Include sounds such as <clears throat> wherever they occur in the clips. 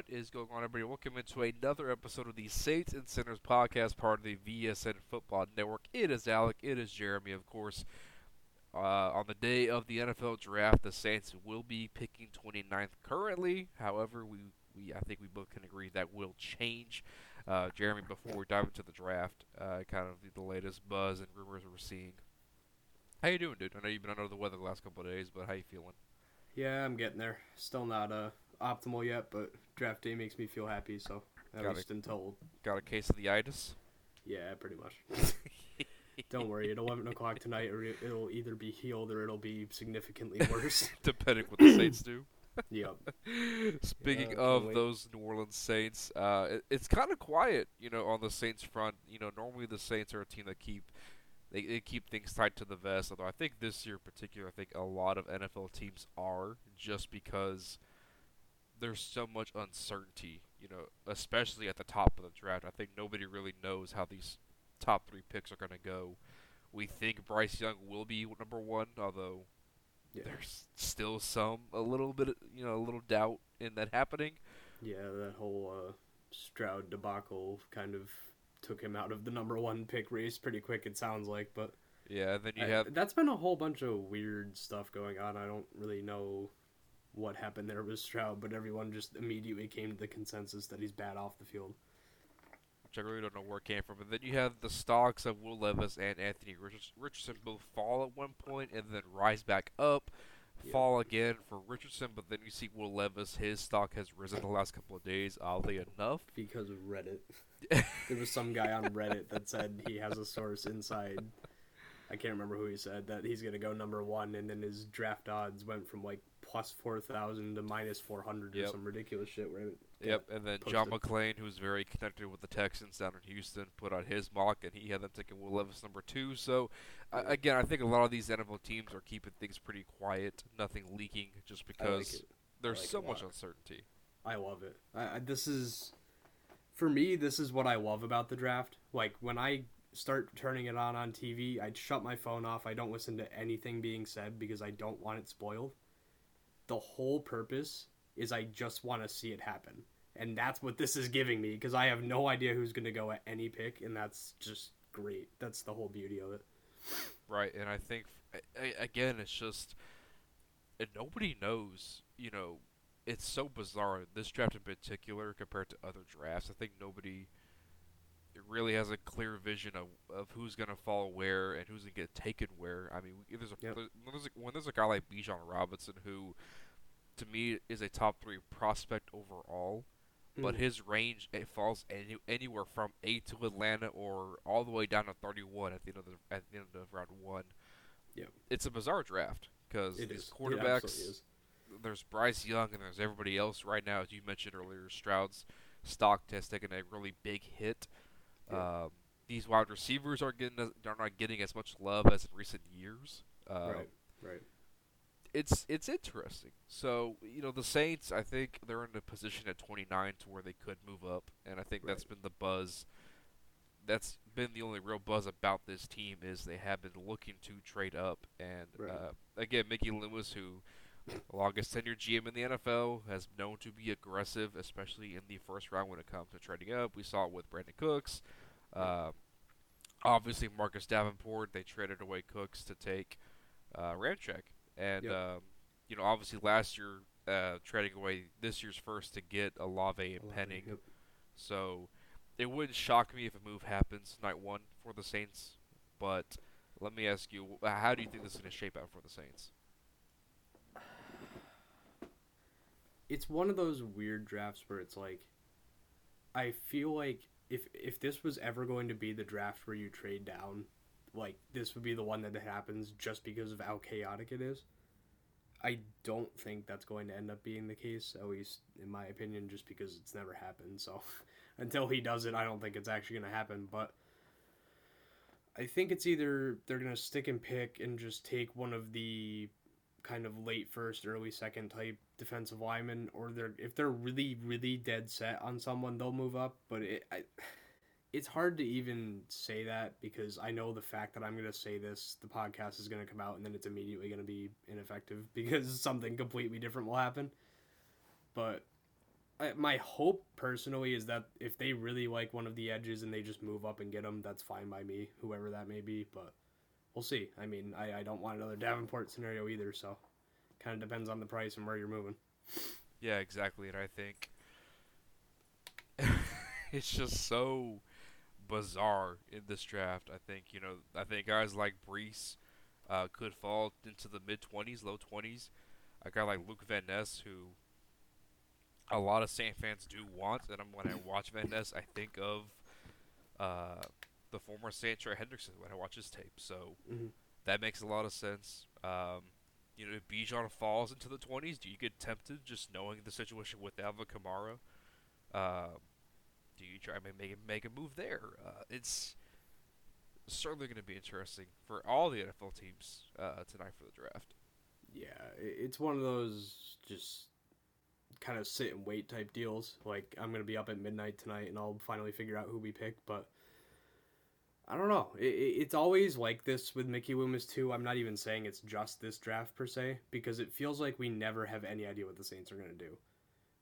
What is going on, everybody? Welcome into another episode of the Saints and Sinners podcast, part of the VSN Football Network. It is Alec. It is Jeremy, of course. Uh, on the day of the NFL draft, the Saints will be picking 29th currently. However, we, we I think we both can agree that will change. Uh, Jeremy, before we dive into the draft, uh, kind of the, the latest buzz and rumors we're seeing. How you doing, dude? I know you've been under the weather the last couple of days, but how you feeling? Yeah, I'm getting there. Still not uh optimal yet, but draft day makes me feel happy. So at Got least until Got a case of the itis? yeah, pretty much. <laughs> Don't worry, at 11 o'clock tonight, or it- it'll either be healed or it'll be significantly <laughs> worse. Depending what the Saints do. <laughs> yep. Speaking Yeah, of wait. those New Orleans Saints, uh, it, it's kind of quiet, you know, on the Saints front. You know, normally the Saints are a team that keep they, they keep things tight to the vest. Although I think this year in particular, I think a lot of NFL teams are just because there's so much uncertainty. You know, especially at the top of the draft. I think nobody really knows how these top three picks are going to go. We think Bryce Young will be number one, although Yeah. there's still some a little bit, you know, a little doubt in that happening. Yeah, that whole uh, Stroud debacle kind of took him out of the number one pick race pretty quick. It sounds like, but Yeah, then you I- have that's been a whole bunch of weird stuff going on. I don't really know what happened there with Stroud, but everyone just immediately came to the consensus that he's bad off the field. which I really don't know where it came from. But then you have the stocks of Will Levis and Anthony Richardson both fall at one point and then rise back up, Yeah. fall again for Richardson. But then you see Will Levis, his stock has risen the last couple of days, oddly enough. because of Reddit. <laughs> there was some guy on Reddit that said he has a source inside. I can't remember who he said that he's gonna go number one, and then his draft odds went from like plus four thousand to minus four hundred Yep. or some ridiculous shit. Where Yep, and then John. McClain, who's very connected with the Texans down in Houston, put out his mock, and he had them taking Will Levis number two. So, Yeah. again, I think a lot of these NFL teams are keeping things pretty quiet, nothing leaking, just I like because there's like so much uncertainty. I love it. I, I, this is, for me, this is what I love about the draft. Like when I start turning it on on TV, I'd shut my phone off. I don't listen to anything being said because I don't want it spoiled. The whole purpose is I just want to see it happen, and that's what this is giving me because I have no idea who's going to go at any pick, and that's just great. That's the whole beauty of it. Right, and I think again, it's just nobody knows. You know, it's so bizarre. This draft in particular, compared to other drafts, I think nobody really has a clear vision of, of who's gonna fall where and who's gonna get taken where. I mean, there's a, Yep. there's, when there's a when there's a guy like Bijan Robinson who, to me, is a top three prospect overall. But Mhm. his range it falls any, anywhere from eight to Atlanta or all the way down to 31 at the end of the at the end of round one. Yep. It's a bizarre draft because It these is. Quarterbacks. there's Bryce Young and there's everybody else right now, as you mentioned earlier. Stroud's stock has taken a really big hit. Yeah. Um, these wide receivers are getting as, are not getting as much love as in recent years. Uh, right. Right. it's it's interesting. So you know the Saints, I think they're in a position at 29 to where they could move up, and I think that's been the buzz. That's been the only real buzz about this team is they have been looking to trade up, and Right. uh, again, Mickey Loomis, who longest tenured GM in the NFL, has known to be aggressive, especially in the first round when it comes to trading up. We saw it with Brandin Cooks. Uh, obviously, Marcus Davenport. They traded away Cooks to take uh, Ramczyk, and Yep. um, you know, obviously last year uh, trading away this year's first to get Olave and Penning. Yep. So it wouldn't shock me if a move happens night one for the Saints. But let me ask you, how do you think this is going to shape out for the Saints? It's one of those weird drafts where it's like I feel like if if this was ever going to be the draft where you trade down, like this would be the one that happens just because of how chaotic it is. I don't think that's going to end up being the case, at least in my opinion, just because it's never happened. So <laughs> until he does it, I don't think it's actually going to happen. But I think it's either they're going to stick and pick and just take one of the kind of late first, early second type defensive lineman, or they're if they're really really dead set on someone, they'll move up. But it, I, it's hard to even say that because I know the fact that I'm gonna say this, the podcast is gonna come out, and then it's immediately gonna be ineffective <laughs> because something completely different will happen. But my hope personally is that if they really like one of the edges and they just move up and get them, that's fine by me, whoever that may be. But we'll see. I mean, I, I don't want another Davenport scenario either, so kind of depends on the price and where you're moving. Yeah, exactly. And I think <laughs> it's just so bizarre in this draft. I think you know, I think guys like Bresee uh, could fall into the mid twenties, low twenties. A guy like Luke Van Ness, who a lot of Saint fans do want, and when I watch Van Ness, I think of uh, the former Trey Hendrickson when I watch his tape. So mm-hmm. that makes a lot of sense. Um, you know, if Bijan falls into the 20s, do you get tempted just knowing the situation with Alvin Kamara? Uh, do you try and make make a move there? Uh, it's certainly going to be interesting for all the NFL teams uh, tonight for the draft. Yeah, it's one of those just kind of sit and wait type deals. Like I'm gonna be up at midnight tonight and I'll finally figure out who we pick. But I don't know. It, it's always like this with Mickey Loomis too. I'm not even saying it's just this draft per se because it feels like we never have any idea what the Saints are gonna do.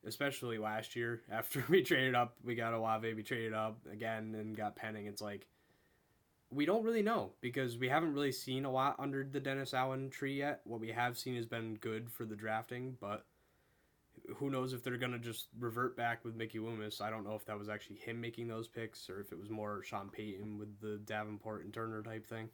Especially last year <laughs> after we traded up, we got Olave, we traded up again and got Penning. It's like we don't really know because we haven't really seen a lot under the Dennis Allen tree yet. What we have seen has been good for the drafting, but who knows if they're gonna just revert back with Mickey Loomis? I don't know if that was actually him making those picks or if it was more Sean Payton with the Davenport and Turner type thing.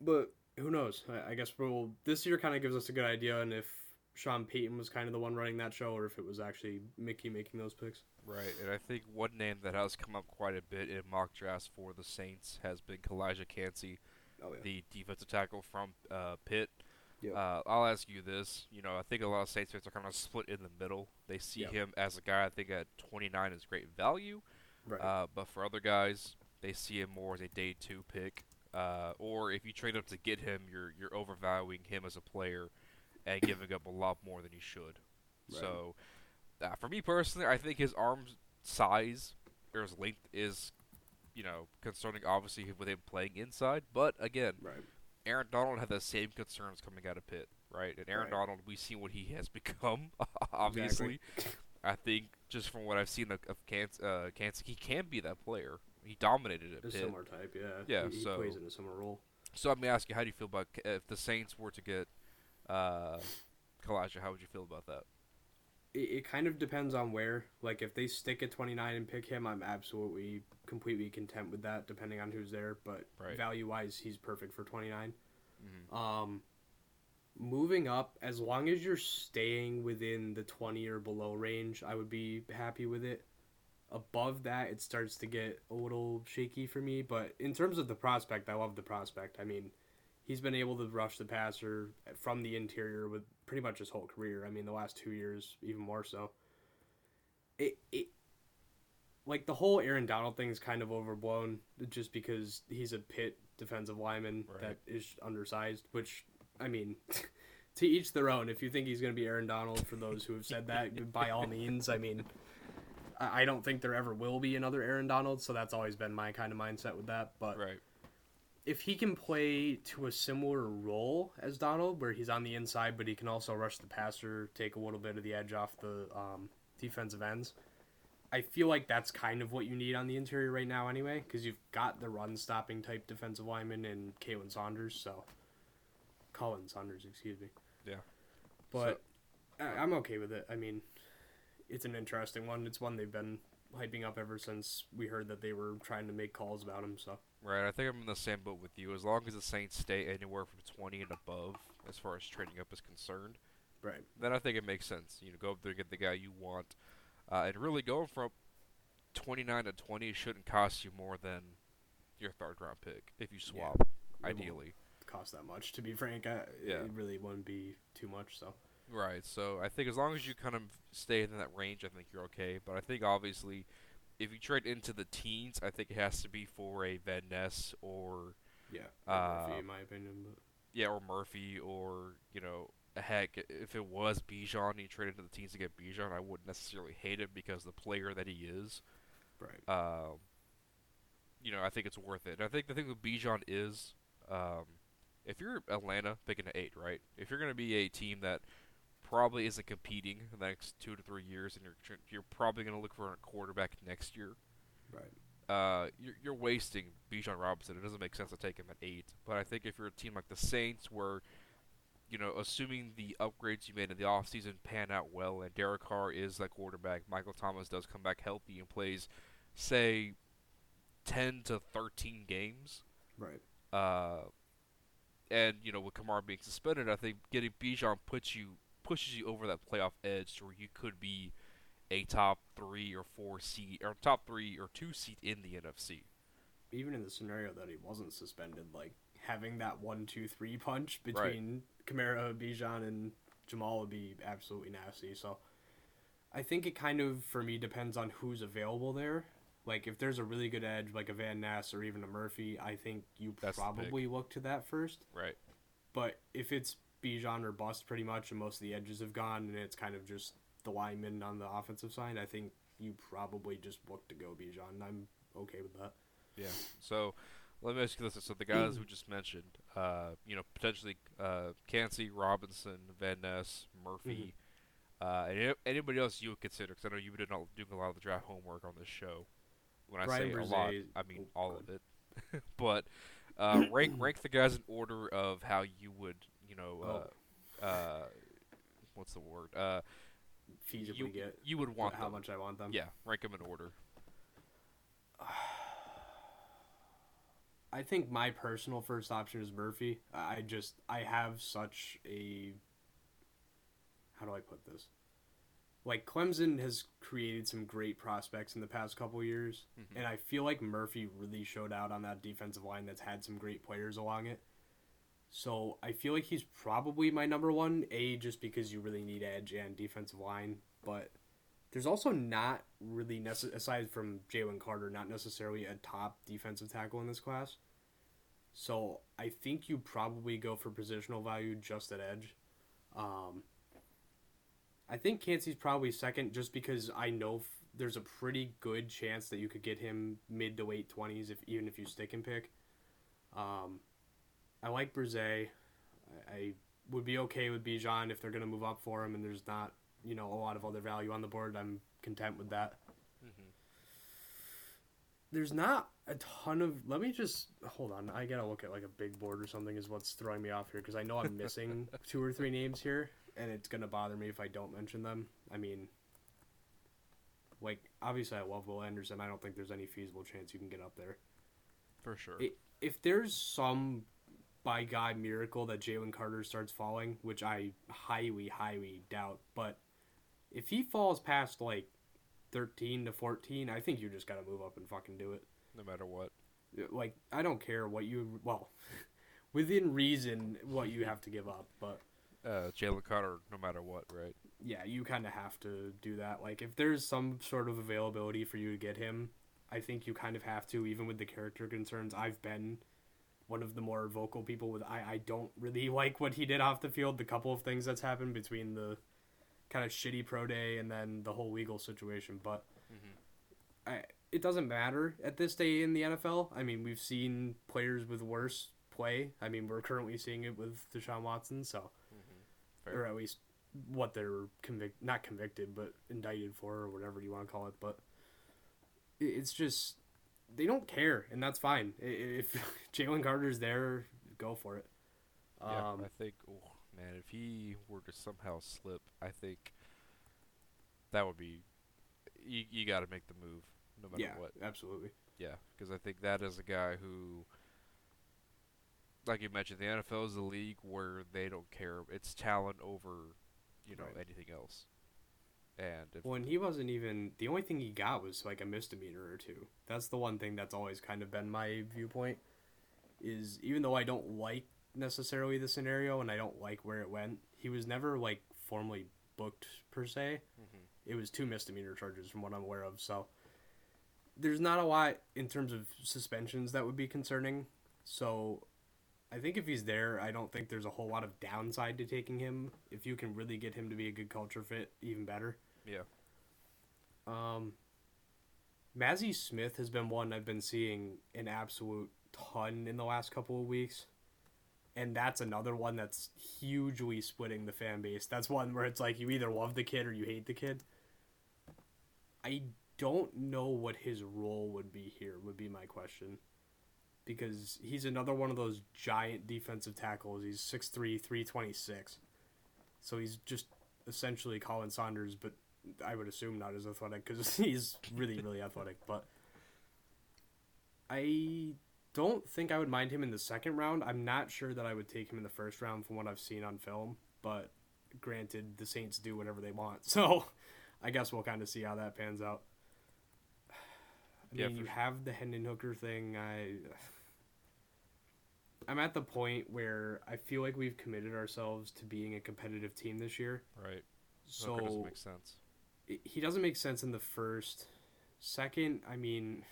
But who knows? I, I guess we'll this year kind of gives us a good idea, and if Sean Payton was kind of the one running that show, or if it was actually Mickey making those picks. Right, and I think one name that has come up quite a bit in mock drafts for the Saints has been Calijah Kancey, oh, yeah. the defensive tackle from uh, Pitt. Yep. Uh, I'll ask you this. You know, I think a lot of Saints fans are kind of split in the middle. They see Yep. him as a guy I think at 29 is great value, Right. uh, but for other guys, they see him more as a day two pick. Uh, or if you trade up to get him, you're you're overvaluing him as a player and giving up a lot more than you should. Right. So, uh, for me personally, I think his arm size or his length is, you know, concerning. Obviously, with him playing inside, but again, right. Aaron Donald had the same concerns coming out of Pitt, right? And Aaron Right. Donald, we see what he has <laughs> become. <laughs> obviously, I think just from what I've seen of, of Kancey, uh, Kancey, he can be that player. He dominated at A Pitt. similar type, yeah. Yeah, he, he so- plays in a similar role. So let me ask you, how do you feel about if the Saints were to get uh? How would you feel about that? It, it kind of depends on where. Like, if they stick at 29 and pick him, I'm absolutely, completely content with that, depending on who's there. But Right. value wise, he's perfect for 29. Mhm. Um, moving up, as long as you're staying within the 20 or below range, I would be happy with it. Above that, it starts to get a little shaky for me. But in terms of the prospect, I love the prospect. I mean, he's been able to rush the passer from the interior with pretty much his whole career. I mean, the last two years, even more so. It, it like the whole Aaron Donald thing is kind of overblown just because he's a Pitt defensive lineman Right. that is undersized, which I mean, <laughs> to each their own. If you think he's going to be Aaron Donald, for those who have said that, <laughs> by all means. I mean, I I don't think there ever will be another Aaron Donald, so that's always been my kind of mindset with that. But Right. if he can play to a similar role as Donald, where he's on the inside, but he can also rush the passer, take a little bit of the edge off the um, defensive ends, I feel like that's kind of what you need on the interior right now, anyway, because you've got the run stopping type defensive lineman in Khalen Saunders, so. Colin Saunders, excuse me. Yeah. But I I'm okay with it. I mean, it's an interesting one. It's one they've been hyping up ever since we heard that they were trying to make calls about him, so. Right, I think I'm in the same boat with you. As long as the Saints stay anywhere from 20 and above, as far as trading up is concerned, Right. then I think it makes sense. You know, go up there and get the guy you want, uh, and really going from 29 to 20 shouldn't cost you more than your third round pick if you swap. It won't ideally, cost that much, to be frank. I, Yeah. It really wouldn't be too much, so. right? So I think as long as you kind of stay in that range, I think you're okay. But I think obviously, if you trade into the teens, I think it has to be for a Van Ness or Yeah. Uh, Murphy, in my opinion, but. yeah, or Murphy, or you know, heck, if it was Bijan and you traded to the teams to get Bijan, I wouldn't necessarily hate it because the player that he is. Right. Um, you know, I think it's worth it. And I think the thing with Bijan is, um, if you're Atlanta picking an eight, right? If you're going to be a team that probably isn't competing in the next two to three years, and you're you're probably going to look for a quarterback next year. Right. Uh, you're, you're wasting Bijan Robinson. It doesn't make sense to take him at eight. But I think if you're a team like the Saints, where you know, assuming the upgrades you made in the offseason pan out well, and Derek Carr is that quarterback, Michael Thomas does come back healthy and plays, say, ten to thirteen games. Right. Uh, and you know, with Kamara being suspended, I think getting Bijan puts you pushes you over that playoff edge to where you could be a top three or four seed or top three or two seed in the NFC. Even in the scenario that he wasn't suspended, like having that one, two, three punch between Kamara, Bijan, and Jamaal would be absolutely nasty. So I think it kind of for me depends on who's available there. Like if there's a really good edge, like a Van Ness or even a Murphy, I think you That's probably look to that first. Right. But if it's Bijan or bust, pretty much, and most of the edges have gone, and it's kind of just the lineman on the offensive side, I think you probably just look to go Bijan. I'm okay with that. Yeah. So let me ask you this: so the guys we <clears throat> just mentioned, uh, you know, potentially uh, Kancey, Robinson, Van Ness, Murphy, uh, and any- anybody else you would consider? Because I know you've been doing a lot of the draft homework on this show. When I Brian say a lot, I mean oh, all go of it. <laughs> but uh, rank rank the guys in order of how you would, you know, uh, uh, what's the word? Uh, Feasibly you get you would want how them. much I want them. Yeah, rank them in order. <sighs> <sighs> I think my personal first option is Murphy. I just I have such a how do I put this? Like Clemson has created some great prospects in the past couple years, Mhm. and I feel like Murphy really showed out on that defensive line that's had some great players along it. So I feel like he's probably my number one. A just because you really need edge and defensive line, but there's also not really necess- aside from Jalen Carter, not necessarily a top defensive tackle in this class. So I think you probably go for positional value just at edge. Um, I think Kancey's probably second just because I know f- there's a pretty good chance that you could get him mid to late twenties if even if you stick and pick. Um, I like Bresee. I, I would be okay with Bijan if they're gonna move up for him and there's not you know a lot of other value on the board. I'm content with that. Mm-hmm. There's not a ton of. Let me just hold on. I gotta look at like a big board or something. Is what's throwing me off here because I know I'm missing <laughs> two or three names here, and it's gonna bother me if I don't mention them. I mean, like obviously I love Will Anderson. I don't think there's any feasible chance you can get up there. For sure. It- If there's some by God miracle that Jalen Carter starts falling, which I highly, highly doubt, but if he falls past like 13 to 14, I think you just gotta move up and fucking do it. no matter what. Like I don't care what you well, <laughs> within reason what you have to give up, but Uh, Jalen Carter, no matter what, right? yeah, you kind of have to do that. Like if there's some sort of availability for you to get him, I think you kind of have to, even with the character concerns. I've been one of the more vocal people with I I don't really <laughs> like what he did off the field. The couple of things that's happened between the kind of shitty pro day and then the whole legal situation, but Mhm. I it doesn't matter at this day in the NFL. I mean, we've seen players with worse play. I mean, we're currently seeing it with Deshaun Watson, so Fair. or at least what they're convict not convicted but indicted for or whatever you want to call it but it's just they don't care and that's fine if <laughs> jalen carter's there go for it Yeah, um, I think, oh man, if he were to somehow slip, I think that would be you. You got to make the move, no matter yeah what. absolutely Yeah, because I think that is a guy who, like you mentioned, the NFL is a league where they don't care. It's talent over, you know, Right. anything else. And if, when he wasn't even the only thing he got was like a misdemeanor or two that's the one thing that's always kind of been my viewpoint is even though i don't like necessarily the scenario and i don't like where it went. He was never like formally booked per se. Mhm. it was two misdemeanor charges from what i'm aware of so there's not a lot in terms of suspensions that would be concerning. So i think if he's there i don't think there's a whole lot of downside to taking him. If you can really get him to be a good culture fit even better. Yeah, um, Mazi Smith has been one I've been seeing an absolute ton in the last couple of weeks. And that's another one that's hugely splitting the fan base. That's one where it's like you either love the kid or you hate the kid. I don't know what his role would be here. Would be my question. Because he's another one of those giant defensive tackles. He's 6'3", 326. So he's just essentially Colin Saunders, but I would assume not as athletic because <laughs> he's really, really athletic. But I don't think I would mind him in the second round. I'm not sure that I would take him in the first round from what I've seen on film, but granted, the Saints do whatever they want. <laughs> So I guess we'll kind of see how that pans out. I mean, you sure. have the Hendon Hooker thing. I <sighs> I'm at the point where I feel like we've committed ourselves to being a competitive team this year. Right. So Hooker doesn't make sense. he doesn't make sense in the first. Second, I mean,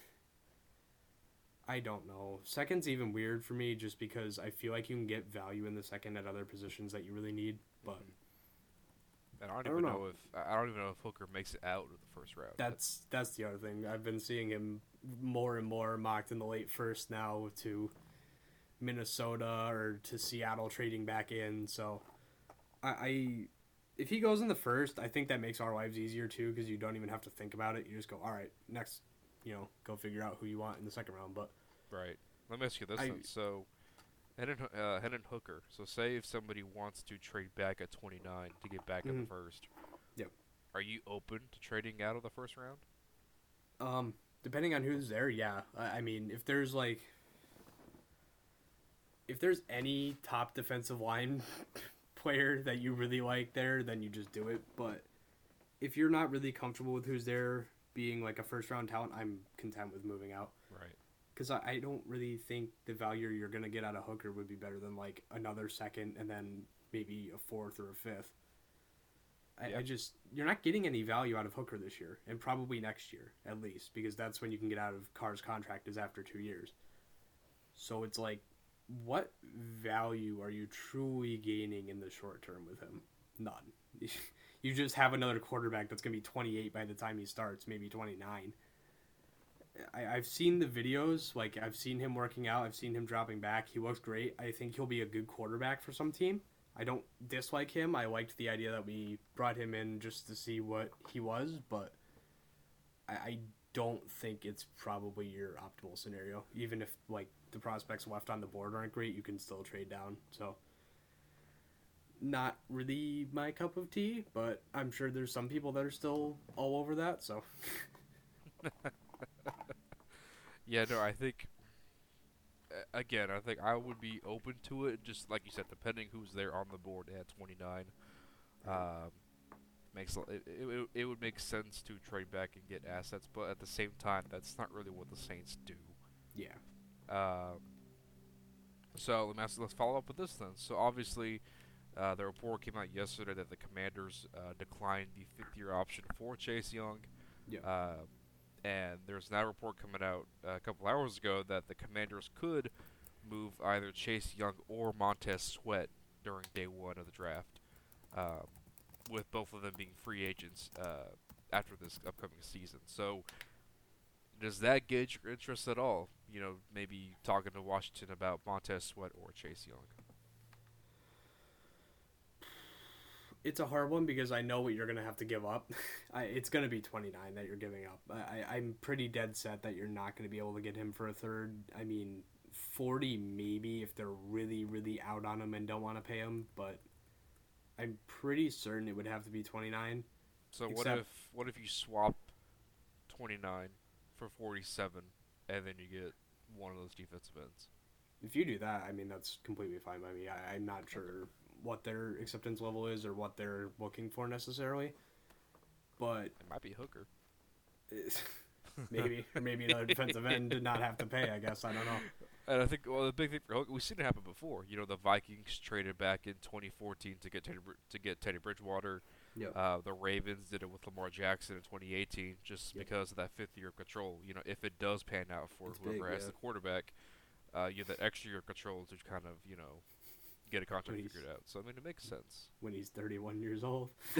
I don't know. Second's even weird for me just because I feel like you can get value in the second at other positions that you really need. But mm-hmm. And I don't I even don't know. know. if I don't even know if Hooker makes it out of the first round. that's that's the other thing. I've been seeing him more and more mocked in the late first now to Minnesota or to Seattle trading back in. So I, I if he goes in the first, I think that makes our lives easier too because you don't even have to think about it. You just go, all right, next, you know, go figure out who you want in the second round. But Right. Let me ask you this I- then. So, Hendon, uh, Hendon Hooker. So, say if somebody wants to trade back at 29 to get back in the Mhm. first. Yep. Are you open to trading out of the first round? um, depending on who's there, yeah. I, I mean, if there's like, if there's any top defensive line <laughs> player that you really like there, then you just do it. But if you're not really comfortable with who's there being like a first round talent, I'm content with moving out. Right. Because I, I don't really think the value you're going to get out of Hooker would be better than like another second and then maybe a fourth or a fifth. I, I just, you're not getting any value out of Hooker this year and probably next year at least because that's when you can get out of Carr's contract is after two years. So it's like, what value are you truly gaining in the short term with him? None. <laughs> you just have another quarterback that's going to be 28 by the time he starts, maybe 29. I, I've seen the videos. Like I've seen him working out. I've seen him dropping back. He looks great. I think he'll be a good quarterback for some team. I don't dislike him. I liked the idea that we brought him in just to see what he was, but I, I don't think it's probably your optimal scenario. Even if like the prospects left on the board aren't great, you can still trade down. So not really my cup of tea, but I'm sure there's some people that are still all over that. So <laughs> Yeah, no, I think. Again, I think I would be open to it, just like you said, depending who's there on the board at 29. Um, makes it, it, it- would make sense to trade back and get assets, but at the same time, that's not really what the Saints do. yeah, Um, so let me ask, let's follow up with this then. So obviously, uh, the report came out yesterday that the Commanders uh, declined the fifth-year option for Chase Young. Yeah. Uh, and there's now a report coming out uh, a couple hours ago that the Commanders could move either Chase Young or Montez Sweat during day one of the draft, um, with both of them being free agents uh, after this upcoming season. So does that gauge your interest at all? You know, maybe talking to Washington about Montez Sweat or Chase Young. It's a hard one because I know what you're gonna have to give up. <laughs> I, it's gonna be 29 that you're giving up. I, I- I'm pretty dead set that you're not gonna be able to get him for a third. I mean, 40 maybe if they're really really out on him and don't want to pay him, but I'm pretty certain it would have to be 29. So what if what if you swap 29 for 47 and then you get one of those defensive ends? If you do that, I mean that's completely fine by me. I, I'm not sure what their acceptance level is or what they're looking for necessarily, but It might be Hooker. <laughs> maybe or maybe another defensive end did not have to pay. I guess I don't know. And I think well the big thing for Hooker we've seen it happen before. You know the Vikings traded back in 2014 to get Teddy to get Teddy Bridgewater. Yep. Uh, the Ravens did it with Lamar Jackson in 2018 just Yep. because of that fifth year of control. You know if it does pan out for It's whoever big, has yeah. the quarterback, uh, you have that extra year of control to kind of you know get a contract figured out. So I mean it makes sense. when he's 31 years old. <laughs>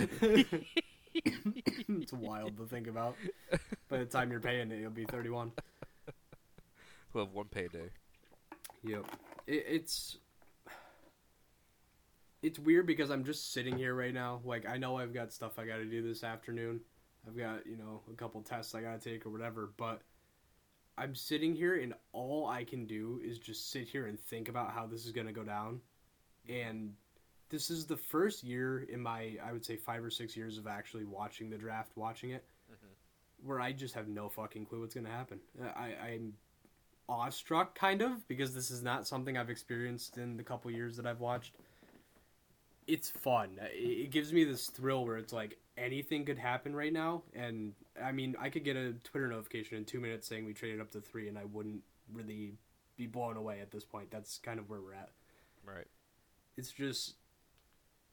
it's wild to think about. By the time you're paying it, you'll be 31. <laughs> He'll have one payday. Yep. It, it's it's weird because I'm just sitting here right now. Like I know I've got stuff I got to do this afternoon. I've got you know a couple tests I got to take or whatever. But I'm sitting here and all I can do is just sit here and think about how this is gonna go down. And this is the first year in my I would say five or six years of actually watching the draft, watching it, Mhm. where I just have no fucking clue what's gonna happen. I I'm awestruck kind of because this is not something I've experienced in the couple years that I've watched. It's fun. It it gives me this thrill where it's like anything could happen right now, and I mean I could get a Twitter notification in two minutes saying we traded up to three, and I wouldn't really be blown away at this point. That's kind of where we're at. Right. It's just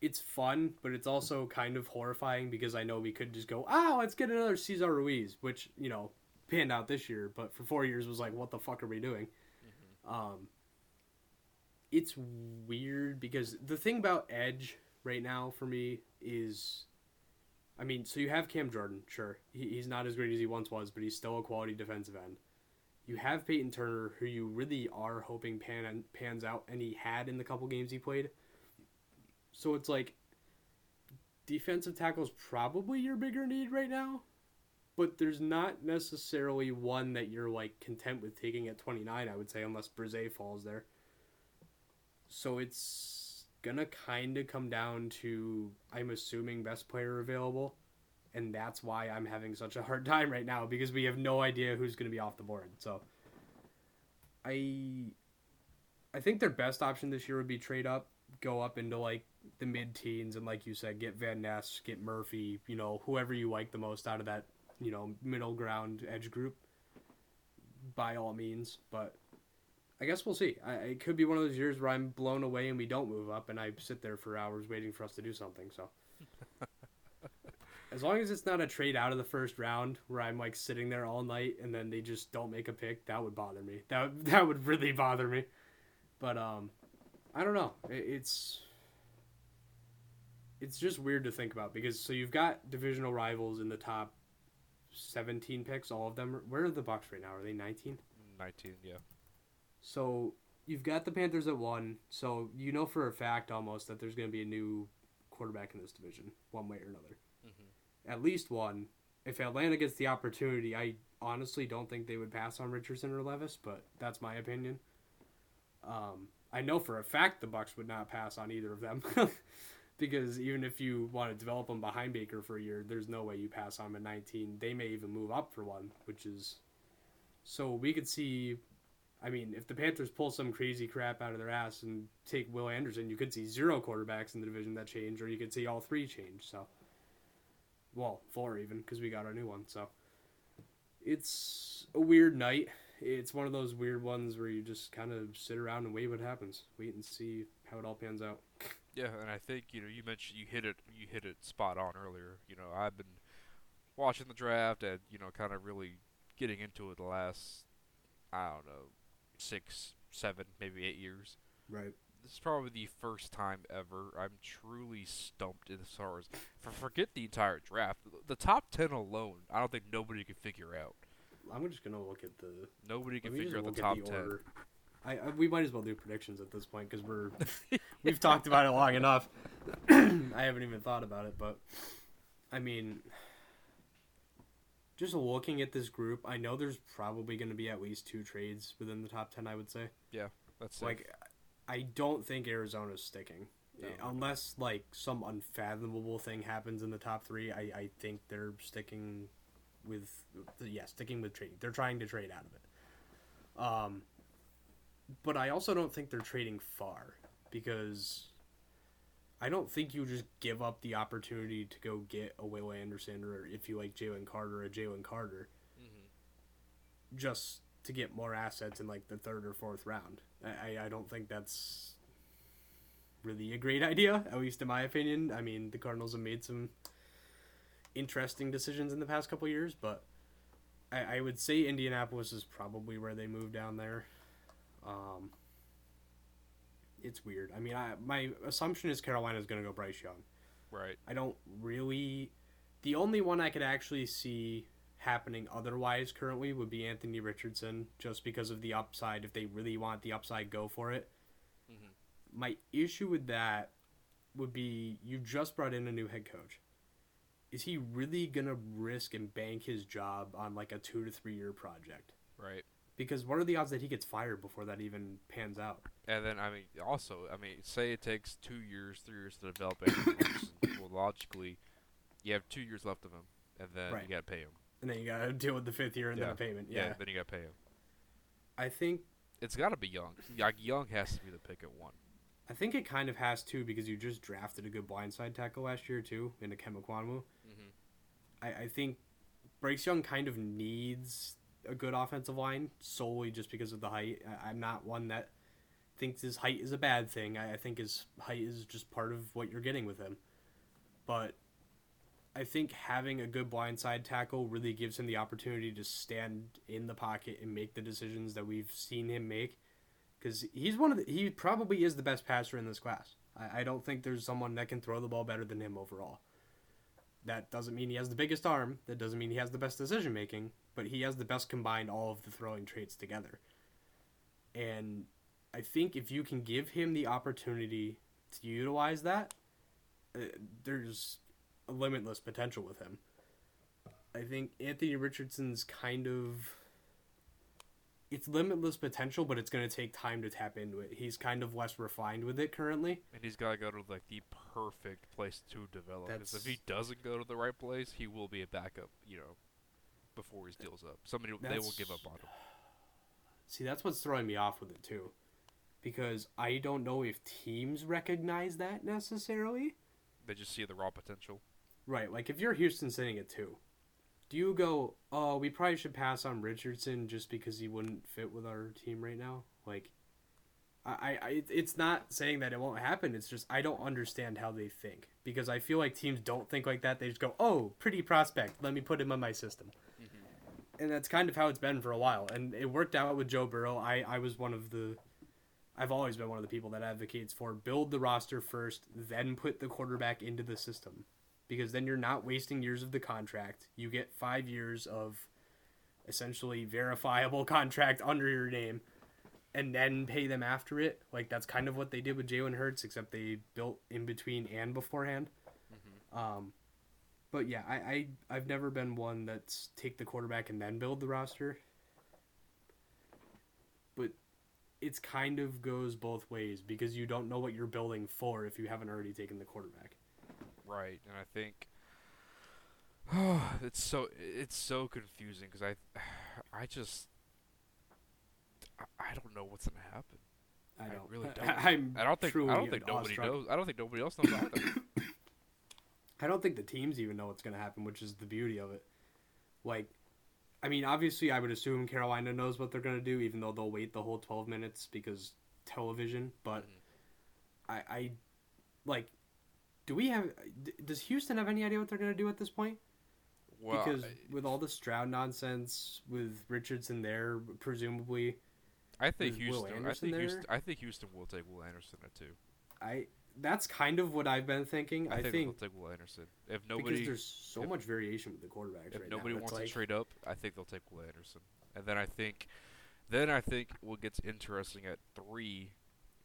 it's fun, but it's also kind of horrifying because I know we could just go, ah, let's get another Cesar Ruiz, which you know panned out this year, but for four years was like, what the fuck are we doing? Um, it's weird because the thing about Edge right now for me is, I mean, so you have Cam Jordan, sure, he, he's not as great as he once was, but he's still a quality defensive end. You have Payton Turner, who you really are hoping pan pans out, and he had in the couple games he played. So it's like defensive tackle is probably your bigger need right now, but there's not necessarily one that you're like content with taking at 29. I would say unless Bresee falls there. So it's gonna kind of come down to I'm assuming best player available, and that's why I'm having such a hard <laughs> time right now because we have no idea who's gonna be off the board. So I I think their best option this year would be trade up, go up into like the mid teens, and like you said, get Van Ness, get Murphy, you know, whoever you like the most out of that, you know, middle ground edge group. By all means, but I guess we'll see. I, it could be one of those years where I'm blown away and we don't move up, and I sit there for hours waiting for us to do something. So. As long as it's not a trade out of the first round where I'm like sitting there all night and then they just don't make a pick, that would bother me. That <laughs> that would really bother me. But um, I don't know. It, it's it's just weird to think about because so you've got divisional rivals in the top 17 picks, all of them. Where are the Bucs right now? Are they 19? 19, yeah. So you've got the Panthers at one. So you know for a fact almost that there's going to be a new quarterback in this division, one way or another. At least one. If Atlanta gets the opportunity, I honestly don't think they would pass on Richardson or Levis, but that's my opinion. Um, I know for a fact the Bucs would not pass on either of them. <laughs> because even if you want to develop them behind Baker for a year, there's no way you pass on them at 19. They may even move up for one, which is so we could see. I mean, if the Panthers pull some crazy crap out of their ass and take Will Anderson, you could see zero quarterbacks in the division that change, or you could see all three change. So, well, four even because we got our new one. So, it's a weird night. It's one of those weird ones where you just kind of sit around and wait what happens, wait and see how it all pans out. Yeah, and I think you know you mentioned you hit it you hit it spot on earlier. You know I've been watching the draft and you know kind of really getting into it the last I don't know six, seven, maybe eight years. Right. This is probably the first time ever I'm truly stumped as far as for forget the entire draft. The top ten alone, I don't think nobody could figure out. I'm just gonna look at the. Nobody can figure out the top the ten. I, I we might as well do predictions at this point because we're <laughs> we've talked about it long enough. <clears throat> I haven't even thought about it, but I mean, just looking at this group, I know there's probably going to be at least two trades within the top ten. I would say. Yeah, that's like I don't think Arizona's sticking. No. Unless like some unfathomable thing happens in the top three, I, I think they're sticking with yeah, sticking with trading. They're trying to trade out of it. Um, but I also don't think they're trading far because I don't think you just give up the opportunity to go get a Will Anderson or if you like Jalen Carter, a Jalen Carter mhm. just to get more assets in like the third or fourth round. I, I, don't think that's really a great <laughs> idea, at least in my opinion. I mean, the Cardinals have made some interesting decisions in the past couple years, but I, I would say Indianapolis is probably where they move down there. Um, it's weird. I mean, I, my assumption is Carolina is going to go Bryce Young. right. I don't really. The only one I could actually see happening otherwise currently would be Anthony Richardson, just because of the upside. If they really want the upside, go for it. Mhm. My issue with that would be you just brought in a new head coach. Is he really gonna risk and bank his job on like a two to three year project? Right. Because what are the odds that he gets fired before that even pans out? And then I mean, also, I mean, say it takes two years, three years to develop Wilson. <coughs> well, logically, you have two years left of him, and then Right. you got to pay him. And then you gotta deal with the fifth year and Yeah. then a payment. Yeah. Yeah. Then you got to pay him. I think It's got to be Young. Like Young has to be the pick at one. I think it kind of has to because you just drafted a good blindside tackle last year too in a Ikem Ekwonu. Mhm. I, I think Bryce Young kind of needs a good offensive line solely just because of the height. I, I'm not one that thinks his height is a bad thing. I, I think his height is just part of what you're getting with him. But I think having a good blindside tackle really gives him the opportunity to stand in the pocket and make the decisions that we've seen him make. Because he's one of the, he probably is the best passer in this class. I, I don't think there's someone that can throw the ball better than him overall. That doesn't mean he has the biggest arm. That doesn't mean he has the best decision making. But he has the best combined all of the throwing traits together. And I think if you can give him the opportunity to utilize that, uh, there's limitless potential with him. I think Anthony Richardson's kind of it's limitless potential, but it's going to take time to tap into it. He's kind of less refined with it currently. And he's got to go to like the perfect place to develop. Because if he doesn't go to the right place, he will be a backup. You know, before his deal's up, somebody they will give up on him. See, that's what's throwing me off with it too. Because I don't know if teams recognize that necessarily. They just see the raw potential. Right, like if you're Houston sitting at two, do you go, oh, we probably should pass on Richardson just because he wouldn't fit with our team right now? Like, I, I, it's not saying that it won't happen. It's just I don't understand how they think because I feel like teams don't think like that. They just go, oh, pretty prospect, let me put him on my system. Mm-hmm. And that's kind of how it's been for a while. And it worked out with Joe Burrow. I, I was one of the I've always been one of the people that advocates for build the roster first, then put the quarterback into the system. Because then you're not wasting years of the contract. You get five years of essentially verifiable <laughs> contract under your name and then pay them after it. Like that's kind of what they did with Jalen Hurts, except they built in between and beforehand. Um, but yeah, I, I I've never been one that's take the quarterback and then build the roster. But it's kind of goes both ways because you don't know what you're building for if you haven't already taken the quarterback. Right, and I think oh, <sighs> it's so it's so confusing because I <sighs> I just I, I don't know what's gonna happen. I I don't really <laughs> don't. I'm I don't think I don't think nobody awestruck. knows. I don't think nobody else knows either. <coughs> I don't think the teams even know what's going to happen, which is the beauty of it. Like, I mean, obviously, I would assume Carolina knows what they're going to do, even though they'll wait the whole 12 minutes because television. But Mhm. I, I, like, do we have, d- does Houston have any idea what they're going to do at this point? Well, because with all the Stroud nonsense, with Richardson there, presumably, I think Houston. I think there? Houston. I think Houston will take Will Anderson at two. I, that's kind of what I've been thinking. I, I, think, think, they'll take Will Anderson. If nobody, because there's so if- much variation with the quarterbacks if right nobody now. Wants like, to trade up, I think they'll take Will Anderson. And then I think, then I think what gets interesting at three,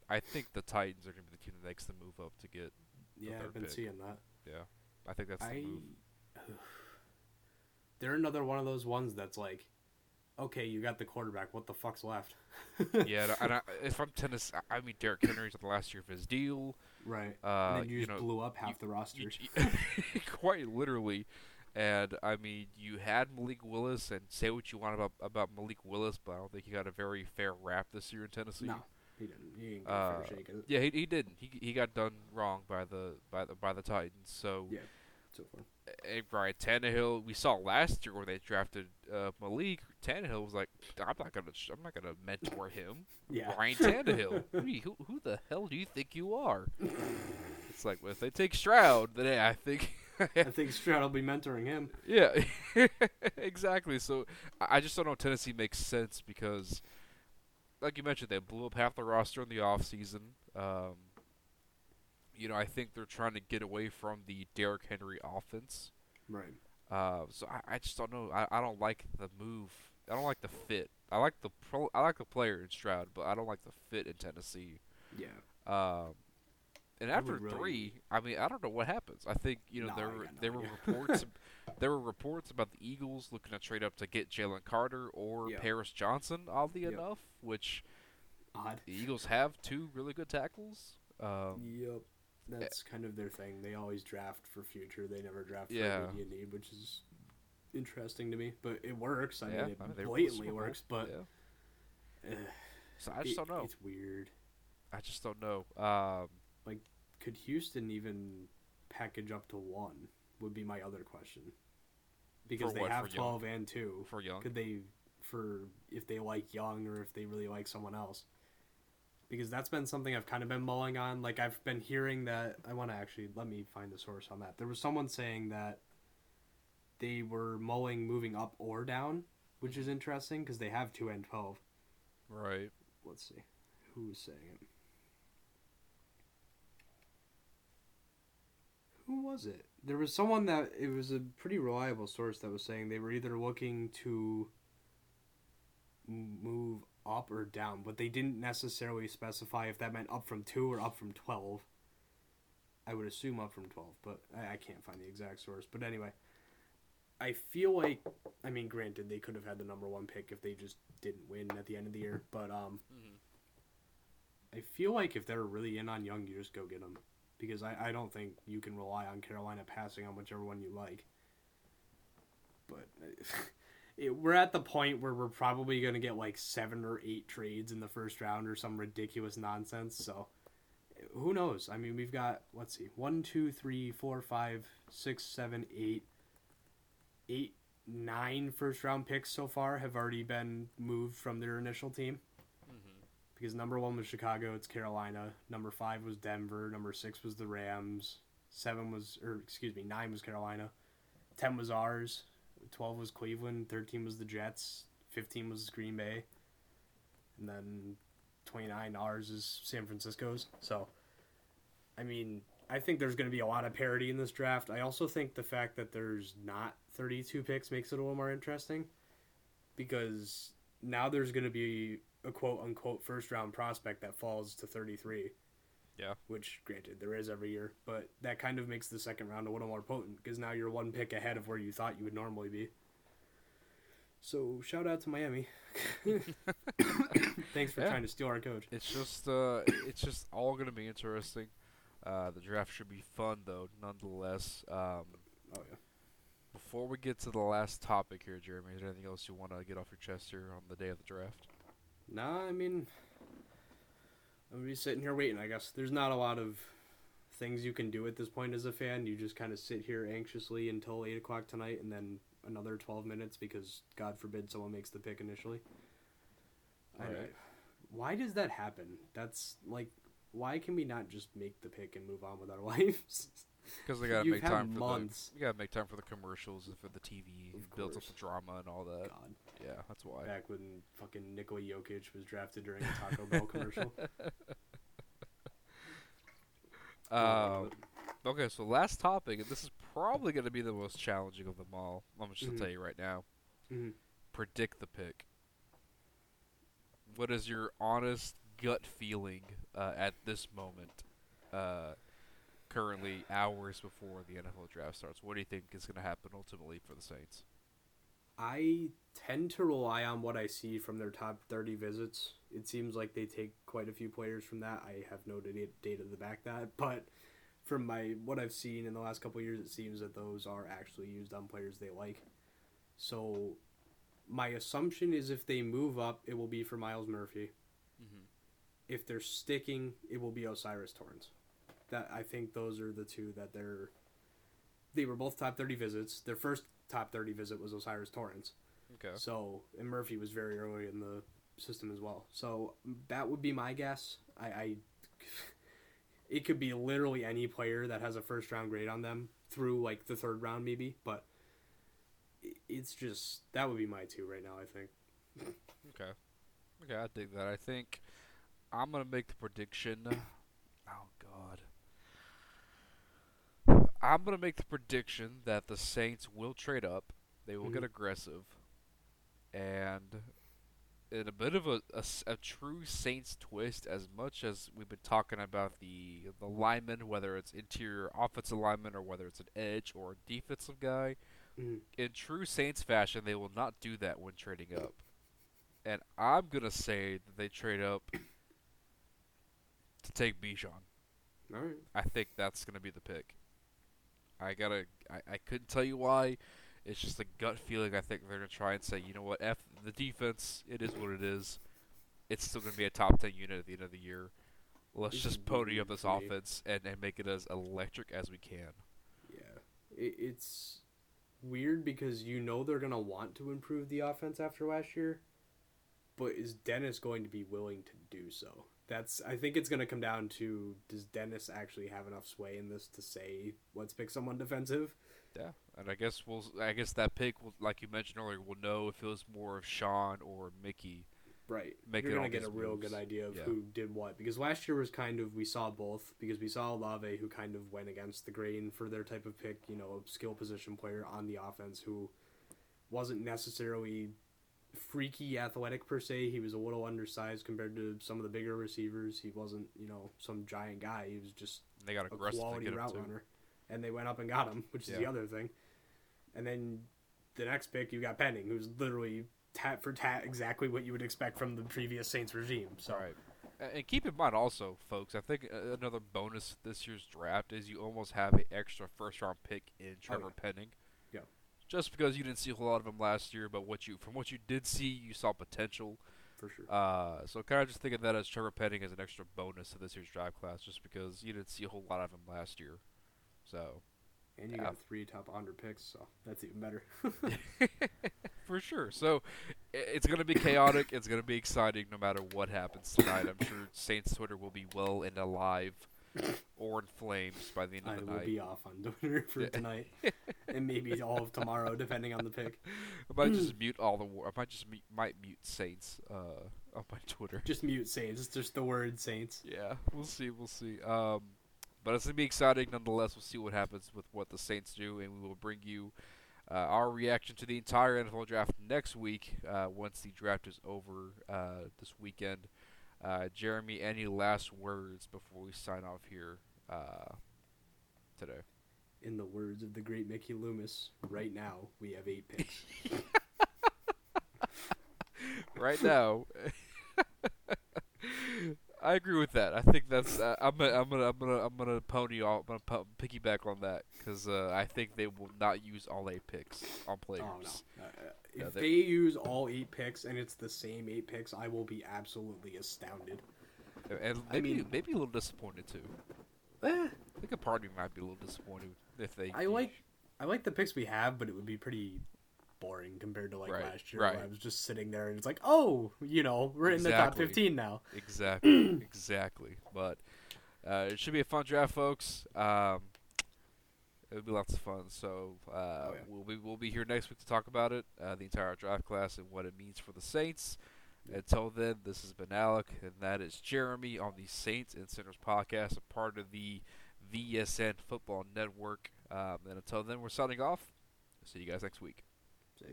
I think the Titans are going to be the team that makes the move up to get. Yeah, I've been pick. seeing that. Yeah, I think that's the I move. <sighs> they're another one of those ones that's like, okay, you got the quarterback. What the fuck's left? yeah, and I- <laughs> if I'm Tennessee, I mean Derrick Henry's on the last year of his deal. right. Uh, and then you, you just know, blew up half the you- roster. you- <laughs> quite literally. And I mean, you had Malik Willis, and say what you want about about Malik Willis, but I don't think he got a very fair rap this year in Tennessee. no, he didn't. He didn't Uh, Yeah, he, he didn't. He he got done wrong by the by the by the Titans. So Yeah. so far. eh, right, Tannehill. We saw last year when they drafted uh, Malik. Tannehill was like, I'm not gonna sh- I'm not gonna mentor him. <laughs> Yeah. Ryan Tannehill. <laughs> who, who the hell do you think you are? <laughs> it's like well, if they take Stroud, then eh, I think. I think Stroud will be mentoring him. Yeah, exactly. So I I just don't know if Tennessee makes sense because, like you mentioned, they blew up half the roster in the offseason. Um, you know, I think they're trying to get away from the Derrick Henry offense. Right. Uh, so I, I just don't know. I, I don't like the move. I don't like the fit. I like the pro, I like the player in Stroud, but I don't like the fit in Tennessee. Yeah. Um, And after really- three, I mean, I don't know what happens. I think you know No, there were no there were reports <laughs> there were reports about the Eagles looking to trade up to get Jalen Carter or Yeah. Paris Johnson. Oddly Yep. enough, which Odd. the Eagles have two really good tackles. Um, Yep. That's kind of their thing. They always draft for future. They never draft Yeah. for immediate need, which is interesting to me. But it works. I yeah, mean, it I mean, they were in the blatantly works. But yeah. uh, so I just it- don't know. It's weird. I just don't know. Um, Could Houston even package up to one? Would be my other question. Because they what, have for Young? twelve and two. for Young, Could they, for if they like Young or if they really like someone else? Because that's been something I've kind of been mulling on. Like I've been hearing that. I want to actually let me find the source on that. There was someone saying that they were mulling moving up or down, which is mm-hmm. interesting because they have two and twelve. right? Let's see, who was saying it? Who was it? There was someone that it was a pretty reliable source that was saying they were either looking to move up or down, but they didn't necessarily specify if that meant up from two or up from twelve. I would assume up from twelve, but I, I can't find the exact source. But anyway, I feel like I mean, granted, they could have had the number one pick if they just didn't win at the end of the year, but um, Mhm. I feel like if they're really in on Young, you just go get them because I, I don't think you can rely on Carolina passing on whichever one you like. But <laughs> it, we're at the point where we're probably going to get like seven or eight trades in the first round or some ridiculous nonsense. So who knows? I mean, we've got let's see, one, two, three, four, five, six, seven, eight, eight, nine first round picks so far have already been moved from their initial team. Because number one was Chicago, it's Carolina. Number five was Denver. Number six was the Rams. Seven was, or excuse me, nine was Carolina. Ten was ours. Twelve was Cleveland. Thirteen was the Jets. Fifteen was Green Bay. And then twenty nine ours is San Francisco's. So, I mean, I think there's going to be a lot of parity in this draft. I also think the fact that there's not thirty two picks makes it a little more interesting, because now there's going to be a quote unquote first round prospect that falls to 33. Yeah. Which, granted, there is every year, but that kind of makes the second round a little more potent because now you're one pick ahead of where you thought you would normally be. So, shout out to Miami. <laughs> Thanks for Yeah. trying to steal our coach. It's just uh, it's just all gonna be interesting. Uh, the draft should be fun though, nonetheless. Um, Oh, yeah. before we get to the last topic here, Jeremy, is there anything else you want to get off your chest here on the day of the draft? Nah, I mean, I'm gonna be sitting here waiting. I guess there's not a lot of things you can do at this point as a fan. You just kind of sit here anxiously until eight o'clock tonight, and then another twelve minutes because God forbid someone makes the pick initially. I- Right. Why does that happen? That's like, why can we not just make the pick and move on with our <laughs> lives? Because they <laughs> gotta You've make had time for months. the you gotta make time for the commercials and for the TV. Of It builds up course. the drama and all that. God, Yeah, that's why. back when fucking Nikola Jokic was drafted during a Taco Bell commercial. <laughs> <laughs> Um, okay, so last topic, and this is probably going to be the most challenging of them all. I'm just going Mhm. to tell you right now. Mhm. Predict the pick. What is your honest gut feeling uh, at this moment? Uh, currently, hours before the NFL draft starts. What do you think is going to happen ultimately for the Saints? I tend to rely on what I see from their top 30 visits. It seems like they take quite a few players from that. I have no data, data to back that, <laughs> but from my what I've seen in the last couple of years, it seems that those are actually used on players they like. So my assumption is if they move up, it will be for Myles Murphy. Mm-hmm. If they're sticking, it will be O'Cyrus Torrence. That I think those are the two that they're. They were both top 30 visits. Their first top 30 visit was O'Cyrus Torrence. Okay. So, and Murphy was very early in the system as well. So that would be my guess. I, I <laughs> it could be literally any player that has a first round grade on them through like the third round maybe, but it's just that would be my two right now. I think. Okay. Okay, I dig that. I think I'm gonna make the prediction. Oh God. I'm gonna make the prediction that the Saints will trade up. They will get Mhm. aggressive, and in a bit of a a true Saints twist, as much as we've been talking about the the linemen, whether it's interior offensive lineman or whether it's an edge or a defensive guy, Mhm. in true Saints fashion, they will not do that when trading up. And I'm gonna say that they trade up to take Bijan. All right. I think that's gonna be the pick. I gotta. I, I couldn't tell you why. It's just a gut feeling. I think they're gonna try and say, you know what, f the defense. It is what it is. It's still gonna be a top ten unit at the end of the year. Let's This just pony up this offense and, and make it as electric as we can. Yeah, it, it's weird because you know they're gonna want to improve the offense after last year, but is Dennis going to be willing to do so? That's I think it's gonna come down to does Dennis actually have enough sway in this to say let's pick someone defensive? Yeah, and I guess we'll. I guess that pick, will, like you mentioned earlier, we'll know if it was more of Sean or Mickey. Right. Making You're gonna get a these real good idea of Yeah. who did what because last year was kind of we saw both because we saw Olave who kind of went against the grain for their type of pick, you know, a skill position player on the offense who wasn't necessarily freaky athletic per se. He was a little undersized compared to some of the bigger receivers. He wasn't, you know, some giant guy. He was just They got a quality get route runner, and they went up and got him, which is the other thing. And then the next pick, you got Penning, who's literally tat for tat exactly what you would expect from the previous Saints regime. So All right. And keep in mind also, folks, I think uh, another bonus this year's draft is you almost have an extra first round pick in Trevor yeah. Penning. Just because you didn't see a whole lot of him last year, but what you from what you did see, you saw potential. for sure. Uh, so kind of just think of that as Trevor Penning as an extra bonus to this year's draft class, just because you didn't see a whole lot of him last year. So And you yeah. got three top 100 picks, so that's even better. <laughs> <laughs> for sure. So it's going to be chaotic. it's going to be exciting no matter what happens tonight. I'm sure Saints Twitter will be well and alive or in flames by the end of I the night. I will be off on <laughs> Twitter for tonight, and maybe all of tomorrow, depending on the pick. I might just <clears throat> mute all the. War- I might just mute, might mute Saints uh, on my <laughs> Twitter. Just mute Saints. It's just the word Saints. Yeah, we'll see. We'll see. Um, but it's gonna be exciting nonetheless. We'll see what happens with what the Saints do, and we will bring you uh, our reaction to the entire NFL draft next week uh, once the draft is over uh, this weekend. Uh, Jeremy, any last words before we sign off here uh, today? In the words of the great Mickey Loomis, right now we have eight picks. <laughs> right now. <laughs> I agree with that. I think that's. Uh, I'm gonna. I'm gonna. I'm gonna. I'm gonna pony. All, I'm gonna piggyback on that because uh, I think they will not use all eight picks on players. Oh no! If they- they use all eight picks and it's the same eight picks, I will be absolutely astounded. And I maybe mean- maybe a little disappointed too. Eh, I think a part of me might be a little disappointed if they. I like I like the picks we have, but it would be pretty boring compared to like Right, last year. right. Where I was just sitting there and it's like, oh, you know, we're in the top fifteen now. exactly <clears throat> exactly. But uh, it should be a fun draft, folks. Um, it'll be lots of fun. So uh, Oh, yeah. we'll be we'll be here next week to talk about it, uh, the entire draft class and what it means for the Saints. Until then, this has been Alec, and that is Jeremy on the Saints and Sinners podcast, a part of the VSN Football Network. Um, and until then, we're signing off. See you guys next week. So,